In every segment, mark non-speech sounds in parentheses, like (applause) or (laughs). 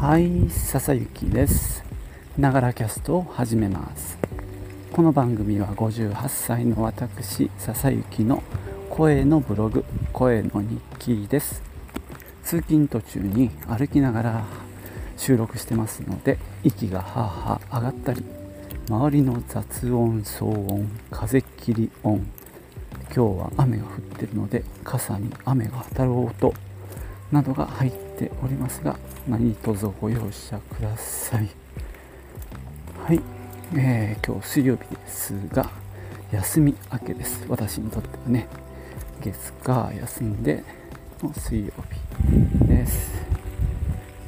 はい笹雪です。ながらキャストを始めます。この番組は58歳の私笹雪の声のブログ声の日記です。通勤途中に歩きながら収録してますので息がはあはあ上がったり周りの雑音騒音風切り音。今日は雨が降ってるので傘に雨が当たろうとなどが入ってておりますが何卒ご容赦ください。はい、えー、今日水曜日ですが休み明けです。私にとってはね。月火休んでの水曜日です。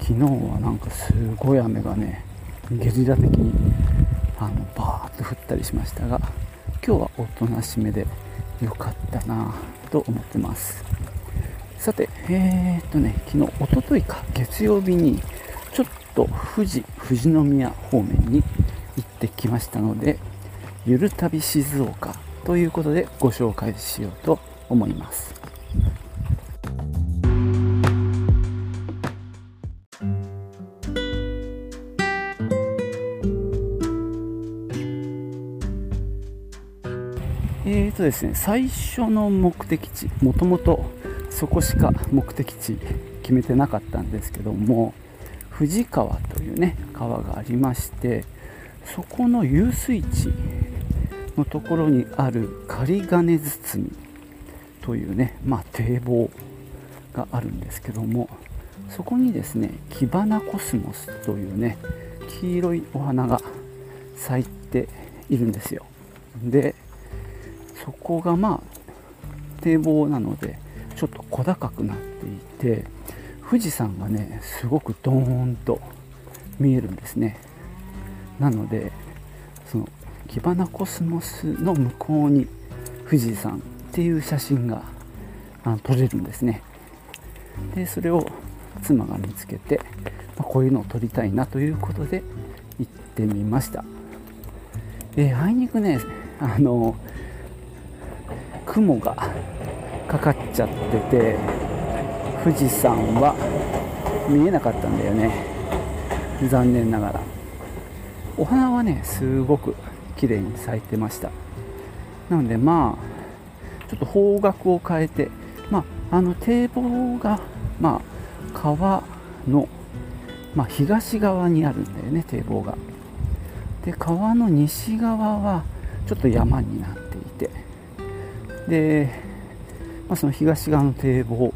昨日はなんかすごい雨がねゲリラ的にあのバーッと降ったりしましたが今日はおとなしめで良かったなと思ってます。さて、えー、っとね、昨日、おとといか、月曜日に、ちょっと富士、富士宮方面に行ってきましたので、ゆる旅静岡ということでご紹介しようと思います。えーとですね、最初の目的地、もともとそこしか目的地決めてなかったんですけども富士川というね川がありましてそこの遊水地のところにある仮金包というね、まあ、堤防があるんですけどもそこにですねキバナコスモスというね黄色いお花が咲いているんですよ。でそこがまあ堤防なのでちょっと小高くなっていて富士山がねすごくドーンと見えるんですね。なのでそのキバナコスモスの向こうに富士山っていう写真があの撮れるんですね。でそれを妻が見つけて、まあ、こういうのを撮りたいなということで行ってみました。えー、あいにくねあの雲がかかっちゃってて富士山は見えなかったんだよね。残念ながら。お花はねすごく綺麗に咲いてました。なのでまあちょっと方角を変えてまああの堤防がまあ川の、まあ、東側にあるんだよね堤防が。で川の西側はちょっと山になっていて。でまあ、その東側の堤防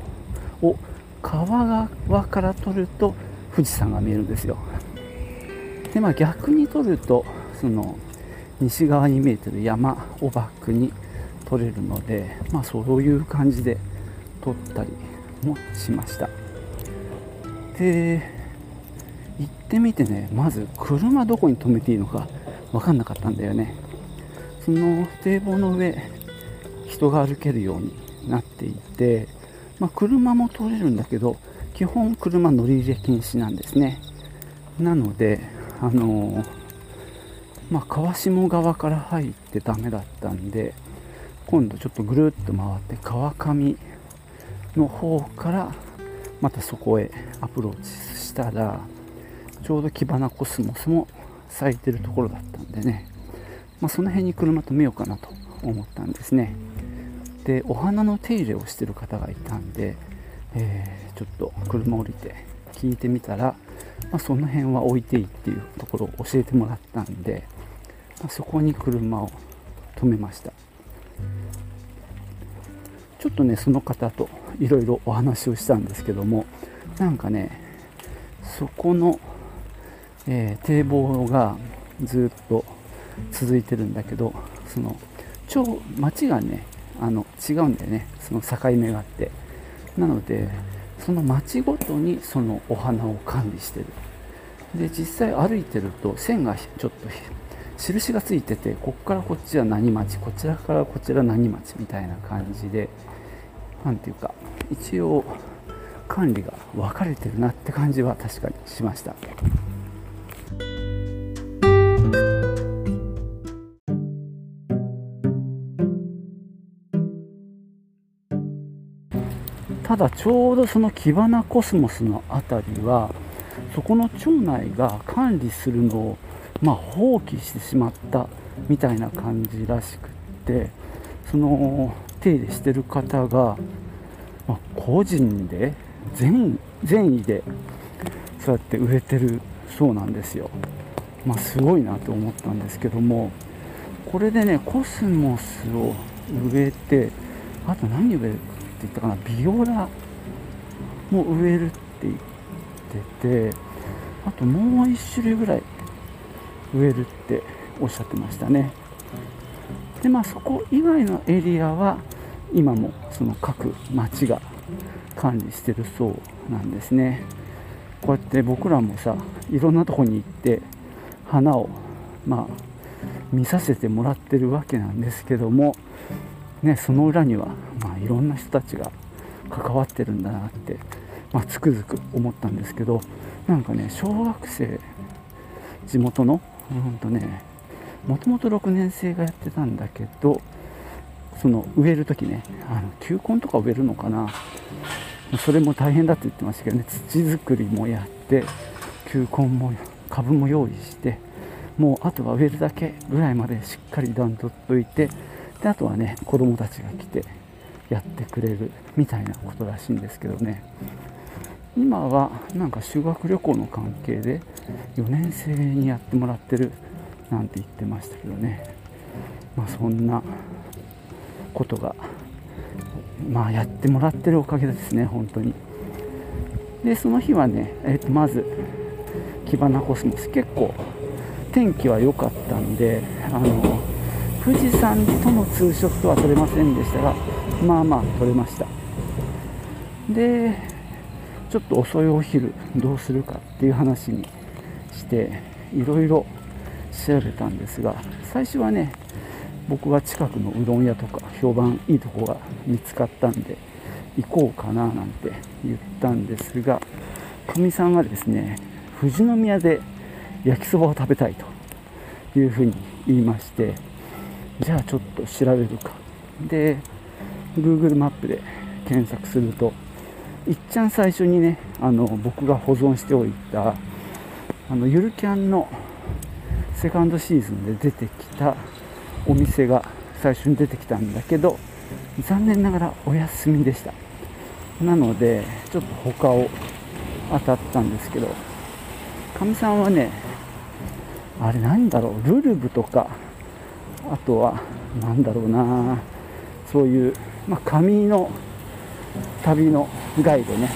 を川側から撮ると富士山が見えるんですよ。でまあ逆に撮るとその西側に見えてる山をバックに撮れるのでまあそういう感じで撮ったりもしました。で行ってみてねまず車どこに止めていいのか分かんなかったんだよね。その堤防の上人が歩けるようになっていて、まあ、車も通れるんだけど基本車乗り入れ禁止なんですね。なのであのー、まあ、川下側から入ってダメだったんで今度ちょっとぐるっと回って川上の方からまたそこへアプローチしたらちょうどキバナコスモスも咲いてるところだったんでね、まあ、その辺に車止めようかなと思ったんですね。でお花の手入れをしてる方がいたんで、えー、ちょっと車降りて聞いてみたら、まあ、その辺は置いていいっていうところを教えてもらったんで、まあ、そこに車を止めました。ちょっとねその方といろいろお話をしたんですけどもなんかねそこの、えー、堤防がずっと続いてるんだけどその町がねあの違うんだよねその境目があって。なのでその町ごとにそのお花を管理してる。で実際歩いてると線がちょっと印がついててこっからこっちは何町こちらからこちら何町みたいな感じで何ていうか一応管理が分かれてるなって感じは確かにしました。ただちょうどそのキバナコスモスの辺りはそこの町内が管理するのを、まあ、放棄してしまったみたいな感じらしくってその手入れしてる方が、まあ、個人で善善意でそうやって植えてるそうなんですよ。まあ、すごいなと思ったんですけどもこれでねコスモスを植えてあと何植えるって言ったかなビオラも植えるって言っててあともう1種類ぐらい植えるっておっしゃってましたね。でまあそこ以外のエリアは今もその各町が管理してるそうなんですね。こうやって僕らもさいろんなとこに行って花をまあ見させてもらってるわけなんですけども、ね、その裏には、まあ、いろんな人たちが関わってるんだなって、まあ、つくづく思ったんですけどなんかね小学生地元のうんとねもともと6年生がやってたんだけどその植える時ねあの球根とか植えるのかなそれも大変だって言ってましたけどね土作りもやって球根も株も用意してもうあとは植えるだけぐらいまでしっかり段取っといてであとはね子供たちが来てやってくれるみたいなことらしいんですけどね。今はなんか修学旅行の関係で4年生にやってもらってるなんて言ってましたけどね。まあそんなことがまあやってもらってるおかげですね本当に。でその日はね、えー、とまずキバナコスモス。結構天気は良かったんであの富士山とのツーショットは撮れませんでしたがまあまあ撮れました。でちょっと遅いお昼どうするかっていう話にしていろいろ調べたんですが最初はね僕は近くのうどん屋とか評判いいとこが見つかったんで行こうかななんて言ったんですがかみさんがですね富士宮で焼きそばを食べたいというふうに言いましてじゃあちょっと調べるか。で Google マップで検索するといっちゃん最初にねあの僕が保存しておいたあのゆるキャンのセカンドシーズンで出てきたお店が最初に出てきたんだけど残念ながらお休みでした。なのでちょっと他を当たったんですけどかみさんはねあれなんだろう？ルルブとかあとは何だろうな。そういう、まあ、紙の旅のガイドね。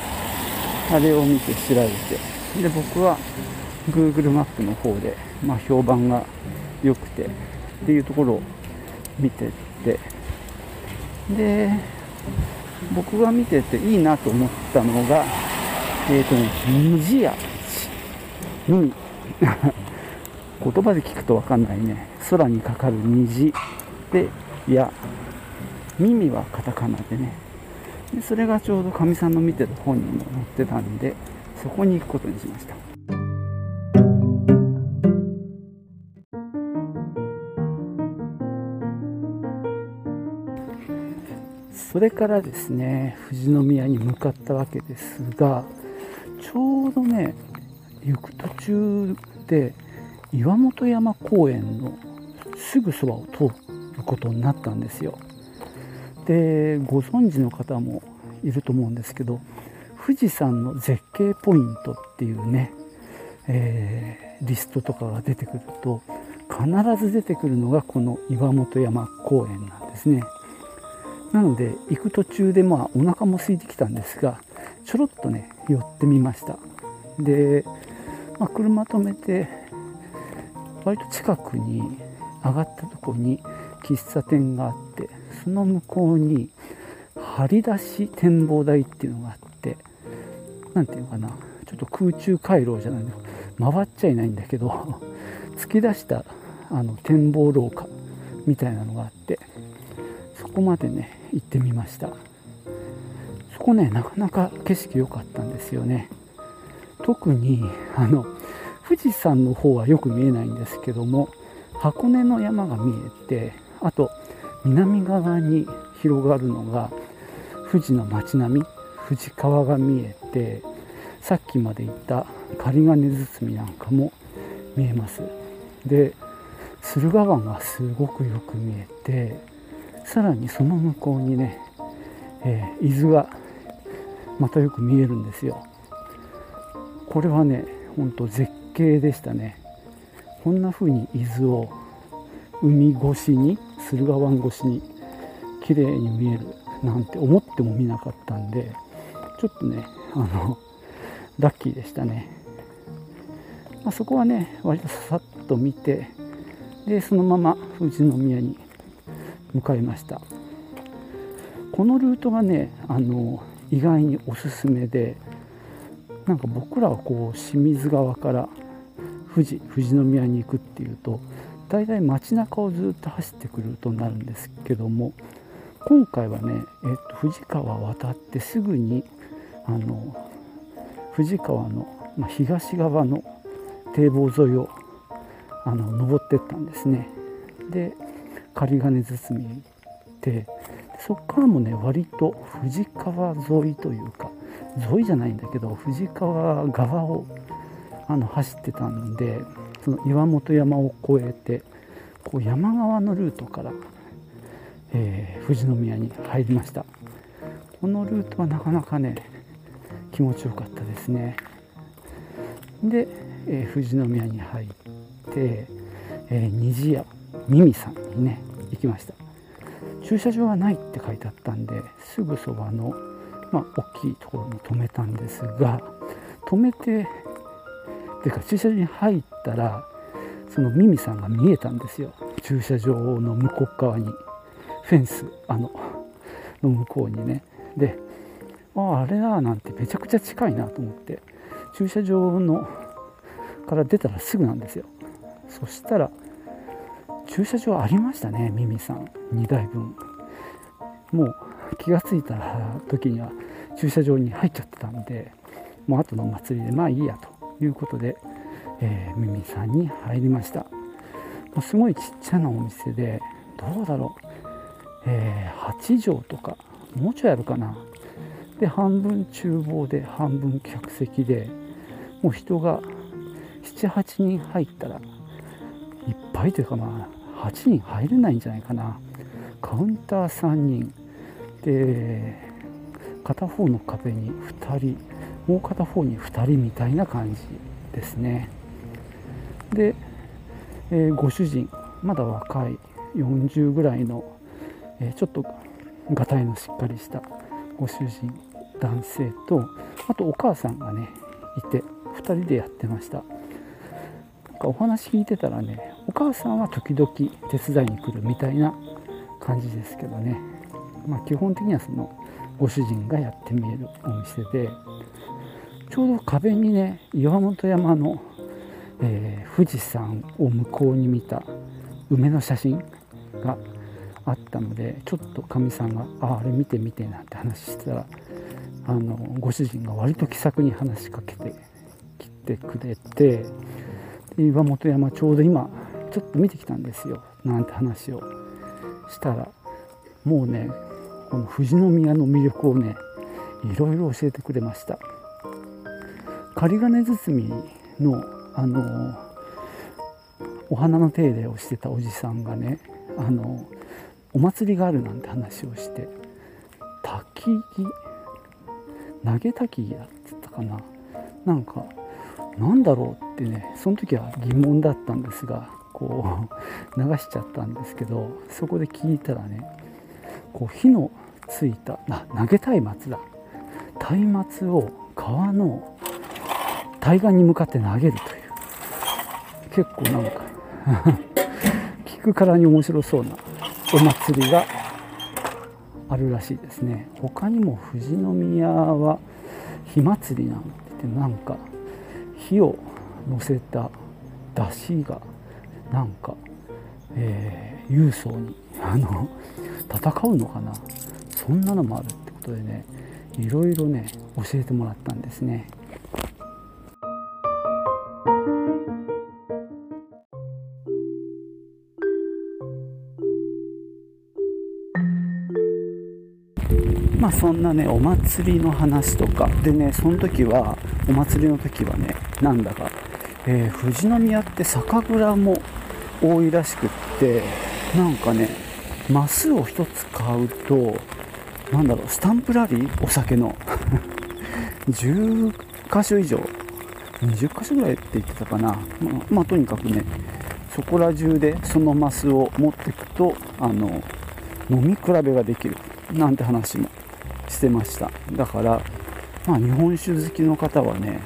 あれを見て調べて。で僕は Google マップの方で、まあ、評判が良くてっていうところを見てって。で僕が見てていいなと思ったのがえっ、ー、とね虹や海言葉で聞くと分かんないね。空にかかる虹。でや。耳はカタカナでね。でそれがちょうどかみさんの見てる本にも載ってたんでそこに行くことにしました。それからですね富士宮に向かったわけですがちょうどね行く途中で岩本山公園のすぐそばを通ることになったんですよ。でご存知の方もいると思うんですけど富士山の絶景ポイントっていうね、えー、リストとかが出てくると必ず出てくるのがこの岩本山公園なんですね。なので行く途中でまあお腹も空いてきたんですがちょろっとね寄ってみました。で、まあ、車止めて割と近くに上がったとこに喫茶店があってその向こうに張り出し展望台っていうのがあって何ていうのかなちょっと空中回廊じゃないの回っちゃいないんだけど突き出したあの展望廊下みたいなのがあってそこまでね行ってみました。そこねなかなか景色良かったんですよね。特にあの富士山の方はよく見えないんですけども箱根の山が見えてあと南側に広がるのが富士の街並み富士川が見えてさっきまで言った仮金包なんかも見えます。で駿河湾がすごくよく見えてさらにその向こうにね、えー、伊豆がまたよく見えるんですよ。これはねほんと絶景でしたね。こんな風に伊豆を海越しに駿河湾越しに綺麗に見えるなんて思ってもみなかったんでちょっとねあのラッキーでしたね、まあ、そこはね割とささっと見てでそのまま富士宮に向かいました。このルートがねあの意外におすすめでなんか僕らはこう清水川から富士富士宮に行くっていうと大体街中をずっと走ってくるルートになるんですけども今回はね、えっと、富士川渡ってすぐにあの富士川の、まあ、東側の堤防沿いをあの登ってったんですね。で仮金包み行ってそこからもね割と富士川沿いというか沿いじゃないんだけど富士川側をあの走ってたんでその岩本山を越えてこう山側のルートから、えー、富士宮に入りました。このルートはなかなかね気持ちよかったですね。で、えー、富士宮に入って、えー、虹屋ミミさんにね行きました。駐車場はないって書いてあったんですぐそばの、まあ、大きいところに止めたんですが止めてていうか駐車場に入ったらそのミミさんが見えたんですよ。駐車場の向こう側にフェンスあのの向こうにね。でああれだなんてめちゃくちゃ近いなと思って駐車場のから出たらすぐなんですよ。そしたら駐車場ありましたねミミさん。2台分。もう気が付いた時には駐車場に入っちゃってたんでもう後の祭りでまあいいやと。いうことで、えー、ミミさんに入りました。もうすごいちっちゃなお店でどうだろう、えー、8畳とかもうちょいあるかな。で半分厨房で半分客席でもう人が78人入ったらいっぱいというかまあ8人入れないんじゃないかな。カウンター3人。で片方の壁に2人。もう片方に2人みたいな感じですね。で、えー、ご主人まだ若い40ぐらいの、えー、ちょっとがたいのしっかりしたご主人男性とあとお母さんがねいて2人でやってました。なんかお話聞いてたらねお母さんは時々手伝いに来るみたいな感じですけどね。まあ基本的にはそのご主人がやってみえるお店でちょうど壁にね岩本山の、えー、富士山を向こうに見た梅の写真があったのでちょっとかみさんが「ああれ見て見て」なんて話したらあのご主人が割と気さくに話しかけてきてくれて岩本山ちょうど今ちょっと見てきたんですよなんて話をしたら。もうねこの富士宮の魅力をねいろいろ教えてくれました。仮金包みのあのお花の手入れをしてたおじさんがねあのお祭りがあるなんて話をして焚き木？投げ焚き木だって言ったかな？なんかなんだろうってねその時は疑問だったんですがこう (laughs) 流しちゃったんですけどそこで聞いたらねこう火のついたあ投げたい松だ。松明を川の対岸に向かって投げるという。結構なんか (laughs) 聞くからに面白そうなお祭りがあるらしいですね。他にも富士宮は火祭りなんて言ってなんか火を乗せた出汁がなんか、えー、勇壮にあの戦うのかな。そんなのもあるってことでねいろいろね教えてもらったんですね。そんなねお祭りの話とか。でねその時はお祭りの時はねなんだか、えー、富士宮って酒蔵も多いらしくってなんかねマスを1つ買うとなんだろうスタンプラリー？お酒の。(laughs) 10箇所以上。20箇所ぐらいって言ってたかな、まあ、まあ、とにかくねそこら中でそのマスを持ってくとあの飲み比べができる。なんて話も。してました。だからまあ日本酒好きの方はね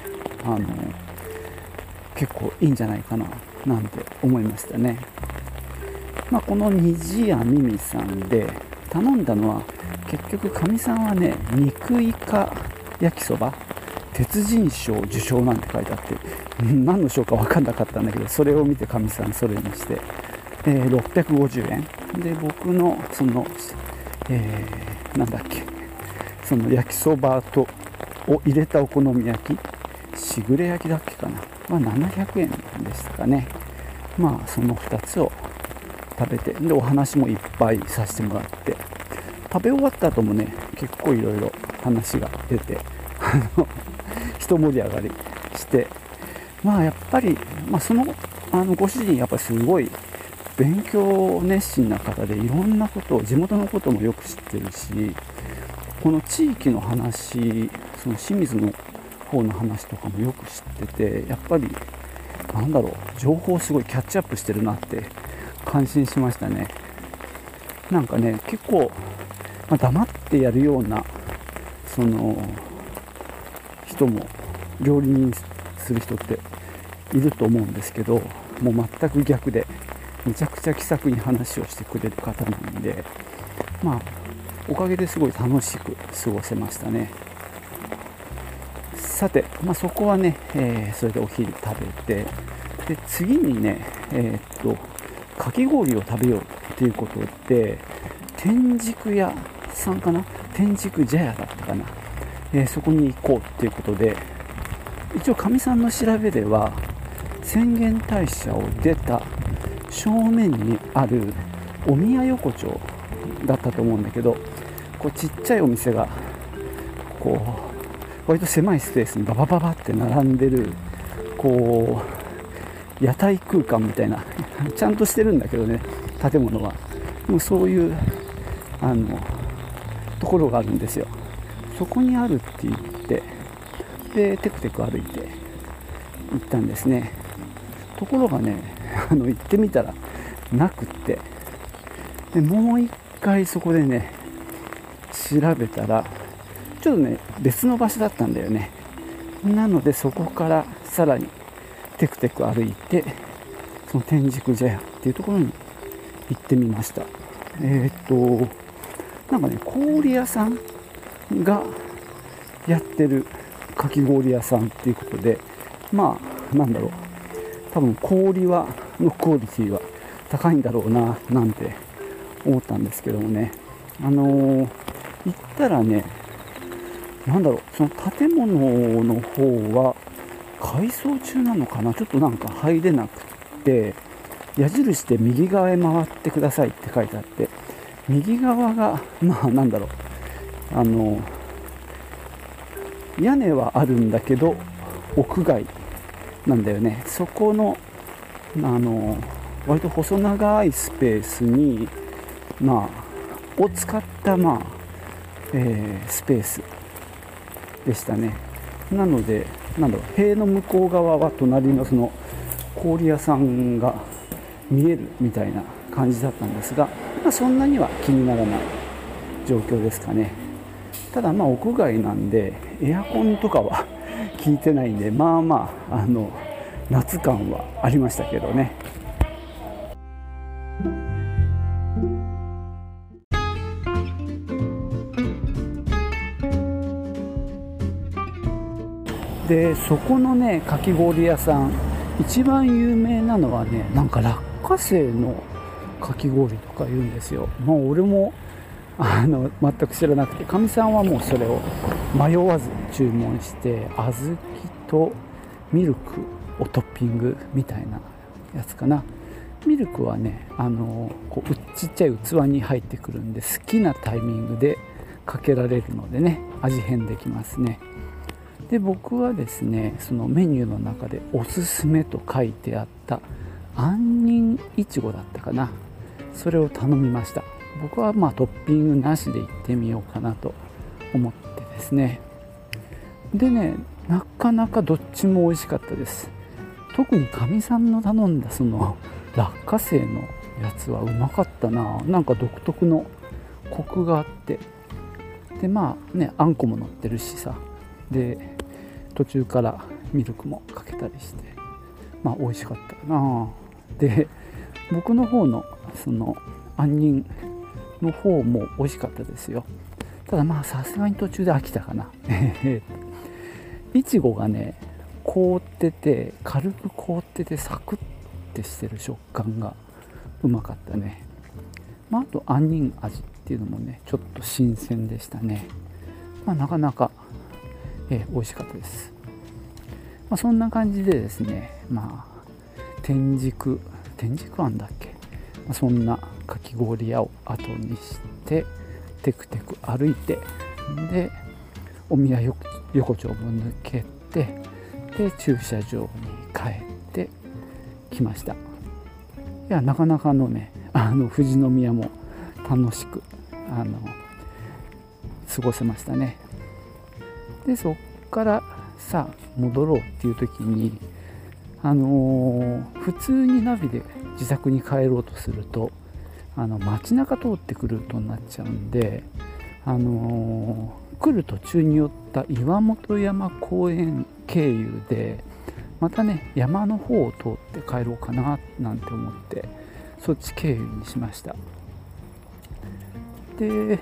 あの結構いいんじゃないかななんて思いましたね。まあ、この虹屋ミミさんで頼んだのは結局かみさんはね肉イカ焼きそば鉄人賞受賞なんて書いてあって何の賞か分かんなかったんだけどそれを見てかみさんそれにして、えー、650円。で僕のその、えー、なんだっけその焼きそばとを入れたお好み焼き。しぐれ焼きだっけかな、まあ、700円でしたかね。まあその2つを食べて。でお話もいっぱいさせてもらって。食べ終わった後もね結構いろいろ話が出て。(laughs) 一盛り上がりして。まあやっぱり、まあ、そのあのご主人やっぱりすごい勉強熱心な方でいろんなことを地元のこともよく知ってるし。この地域の話その清水の方の話とかもよく知っててやっぱりなんだろう情報すごいキャッチアップしてるなって感心しましたね。なんかね結構、まあ、黙ってやるようなその人も料理人する人っていると思うんですけどもう全く逆でめちゃくちゃ気さくに話をしてくれる方なんでまあおかげですごい楽しく過ごせましたね。さて、まあ、そこはね、えー、それでお昼食べてで次にねえー、っとかき氷を食べようっていうことで天竺屋さんかな？天竺茶屋だったかな、えー、そこに行こうっていうことで一応かみさんの調べでは浅間大社を出た正面にあるお宮横丁だったと思うんだけどこうちっちゃいお店がこう割と狭いスペースにババババって並んでるこう屋台空間みたいな (laughs) ちゃんとしてるんだけどね建物は。もそういうあのところがあるんですよ。そこにあるって言ってでテクテク歩いて行ったんですね。ところがね (laughs) あの行ってみたらなくって。でもう一回そこでね調べたらちょっとね別の場所だったんだよね。なのでそこからさらにテクテク歩いてその天竺茶屋っていうところに行ってみました。えー、っとなんかね氷屋さんがやってるかき氷屋さんっていうことでまあなんだろう。多分氷はのクオリティは高いんだろうななんて思ったんですけどもね。あのー、行ったらねなんだろうその建物の方は改装中なのかな？ちょっとなんか入れなくって矢印で右側へ回ってくださいって書いてあって右側がまあなんだろうあの屋根はあるんだけど屋外なんだよね。そこのあの割と細長いスペースにまあを使ったまあ、えー、スペースでしたね。なのでなんだろう塀の向こう側は隣のその氷屋さんが見えるみたいな感じだったんですが、まあ、そんなには気にならない状況ですかね。ただまあ屋外なんでエアコンとかは (laughs) 効いてないんでまあまああの夏感はありましたけどね。でそこのねかき氷屋さん一番有名なのはねなんか落花生のかき氷とか言うんですよ。もう俺もあの全く知らなくてかみさんはもうそれを迷わず注文して小豆とミルクをトッピングみたいなやつかな。ミルクはねあのこうちっちゃい器に入ってくるんで好きなタイミングでかけられるのでね味変できますね。で僕はですねそのメニューの中でおすすめと書いてあった杏仁いちごだったかな。それを頼みました。僕はまあトッピングなしで行ってみようかなと思ってですね。でねなかなかどっちも美味しかったです。特にかみさんの頼んだその落花生のやつはうまかったな。なんか独特のコクがあって。でまあねあんこも乗ってるしさ。で途中からミルクもかけたりしてまあ美味しかったかな。で僕の方のその杏仁の方も美味しかったですよ。ただまあさすがに途中で飽きたかな。いちごがね凍ってて軽く凍っててサクッてしてる食感がうまかったね、まあ、あと杏仁味っていうのもねちょっと新鮮でしたね、まあ、なかなか、えー、美味しかったです、まあ、そんな感じでですねまあ天竺天竺庵だっけ、まあ、そんなかき氷屋を後にしてテクテク歩いてでお宮横丁も抜けてで駐車場に帰ってきました。いやなかなかのねあの富士宮も楽しくあの過ごせましたね。でそっからさあ戻ろうっていう時にあのー、普通にナビで自宅に帰ろうとするとあの街中通ってくるとになっちゃうんであのー、来る途中に寄った岩本山公園経由でまたね山の方を通って帰ろうかななんて思ってそっち経由にしました。で、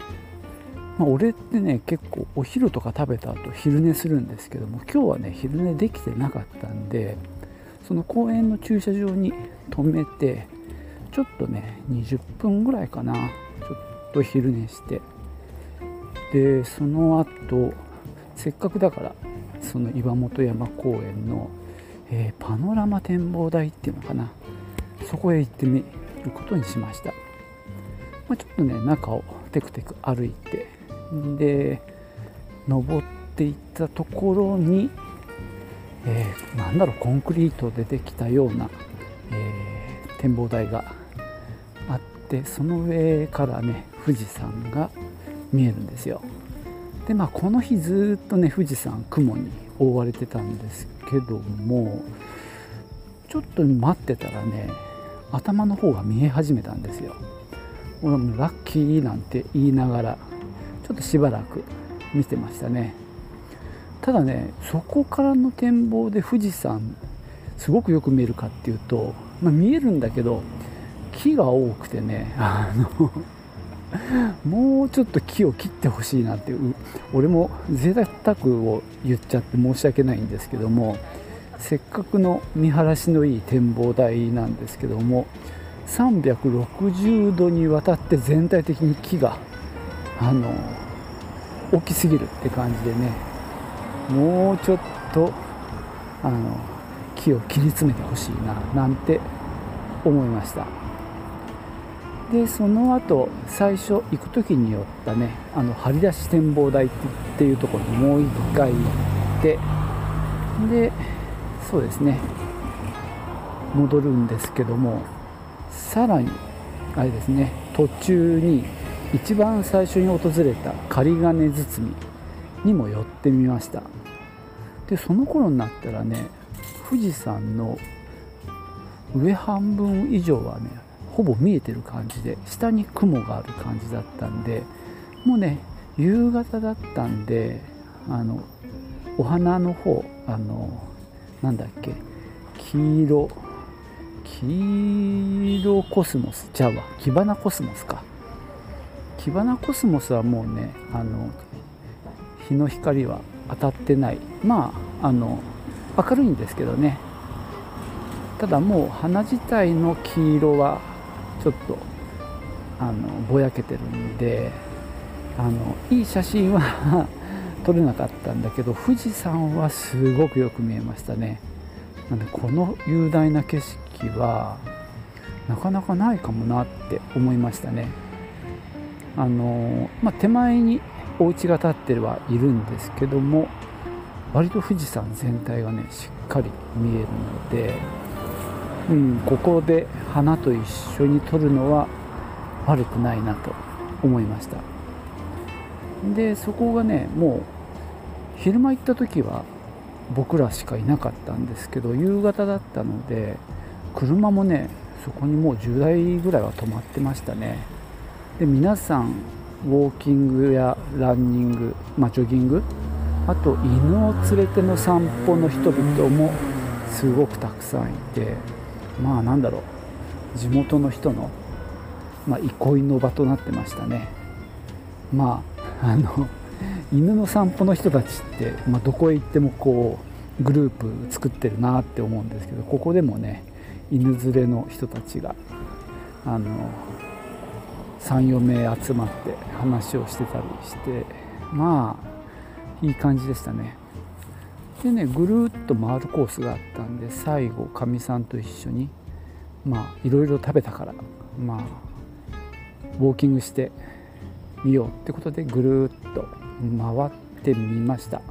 まあ、俺ってね結構お昼とか食べた後昼寝するんですけども今日はね昼寝できてなかったんでその公園の駐車場に止めてちょっとね20分ぐらいかなちょっと昼寝して。でその後せっかくだからその岩本山公園の、えー、パノラマ展望台っていうのかなそこへ行ってみることにしました、まあ、ちょっとね中をテクテク歩いてで登っていったところに、えー、なんだろうコンクリートでできたような、えー、展望台があってその上からね富士山が見えるんですよ。でまあこの日ずっとね富士山雲に覆われてたんですけどもちょっと待ってたらね頭の方が見え始めたんですよ。俺もラッキーなんて言いながらちょっとしばらく見てましたね。ただねそこからの展望で富士山すごくよく見えるかっていうと、まあ、見えるんだけど木が多くてねあの (laughs) もうちょっと木を切ってほしいなっていう俺も贅沢を言っちゃって申し訳ないんですけどもせっかくの見晴らしのいい展望台なんですけども360度にわたって全体的に木があの大きすぎるって感じでねもうちょっとあの木を切り詰めてほしいななんて思いました。でその後最初行く時に寄ったねあの張り出し展望台っていうところにもう一回行ってでそうですね戻るんですけどもさらにあれですね途中に一番最初に訪れた仮金包みにも寄ってみました。でその頃になったらね富士山の上半分以上はねほぼ見えてる感じで下に雲がある感じだったんでもうね夕方だったんであのお花の方あのなんだっけ黄色黄色コスモスちゃうわキバナコスモスか。キバナコスモスはもうねあの日の光は当たってない。まああの明るいんですけどね。ただもう花自体の黄色はちょっとあのぼやけてるんであのいい写真は (laughs) 撮れなかったんだけど富士山はすごくよく見えましたね。なのでこの雄大な景色はなかなかないかもなって思いましたね。あの、まあ、手前にお家が建ってはいるんですけども割と富士山全体がねしっかり見えるので、うん、ここで花と一緒に撮るのは悪くないなと思いました。でそこがねもう昼間行った時は僕らしかいなかったんですけど夕方だったので車もねそこにもう10台ぐらいは止まってましたね。で皆さんウォーキングやランニング、まあ、ジョギングあと犬を連れての散歩の人々もすごくたくさんいてまあなんだろう地元の人の、まあ、憩いの場となってましたね。まああの犬の散歩の人たちって、まあ、どこへ行ってもこうグループ作ってるなって思うんですけどここでもね犬連れの人たちがあの34名集まって話をしてたりしてまあいい感じでしたね。でねぐるっと回るコースがあったんで最後かみさんと一緒にまあいろいろ食べたからまあウォーキングしてみようってことでぐるっと回ってみました。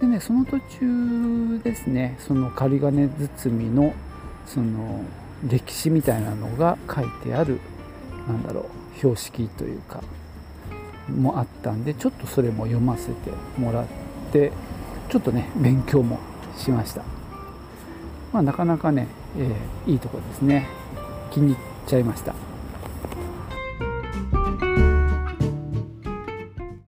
でねその途中ですねその仮金包みのその歴史みたいなのが書いてあるなんだろう標識というかもあったんでちょっとそれも読ませてもらってちょっとね勉強もしました。まあなかなかね、えー、いいとこですね。気に入っちゃいました。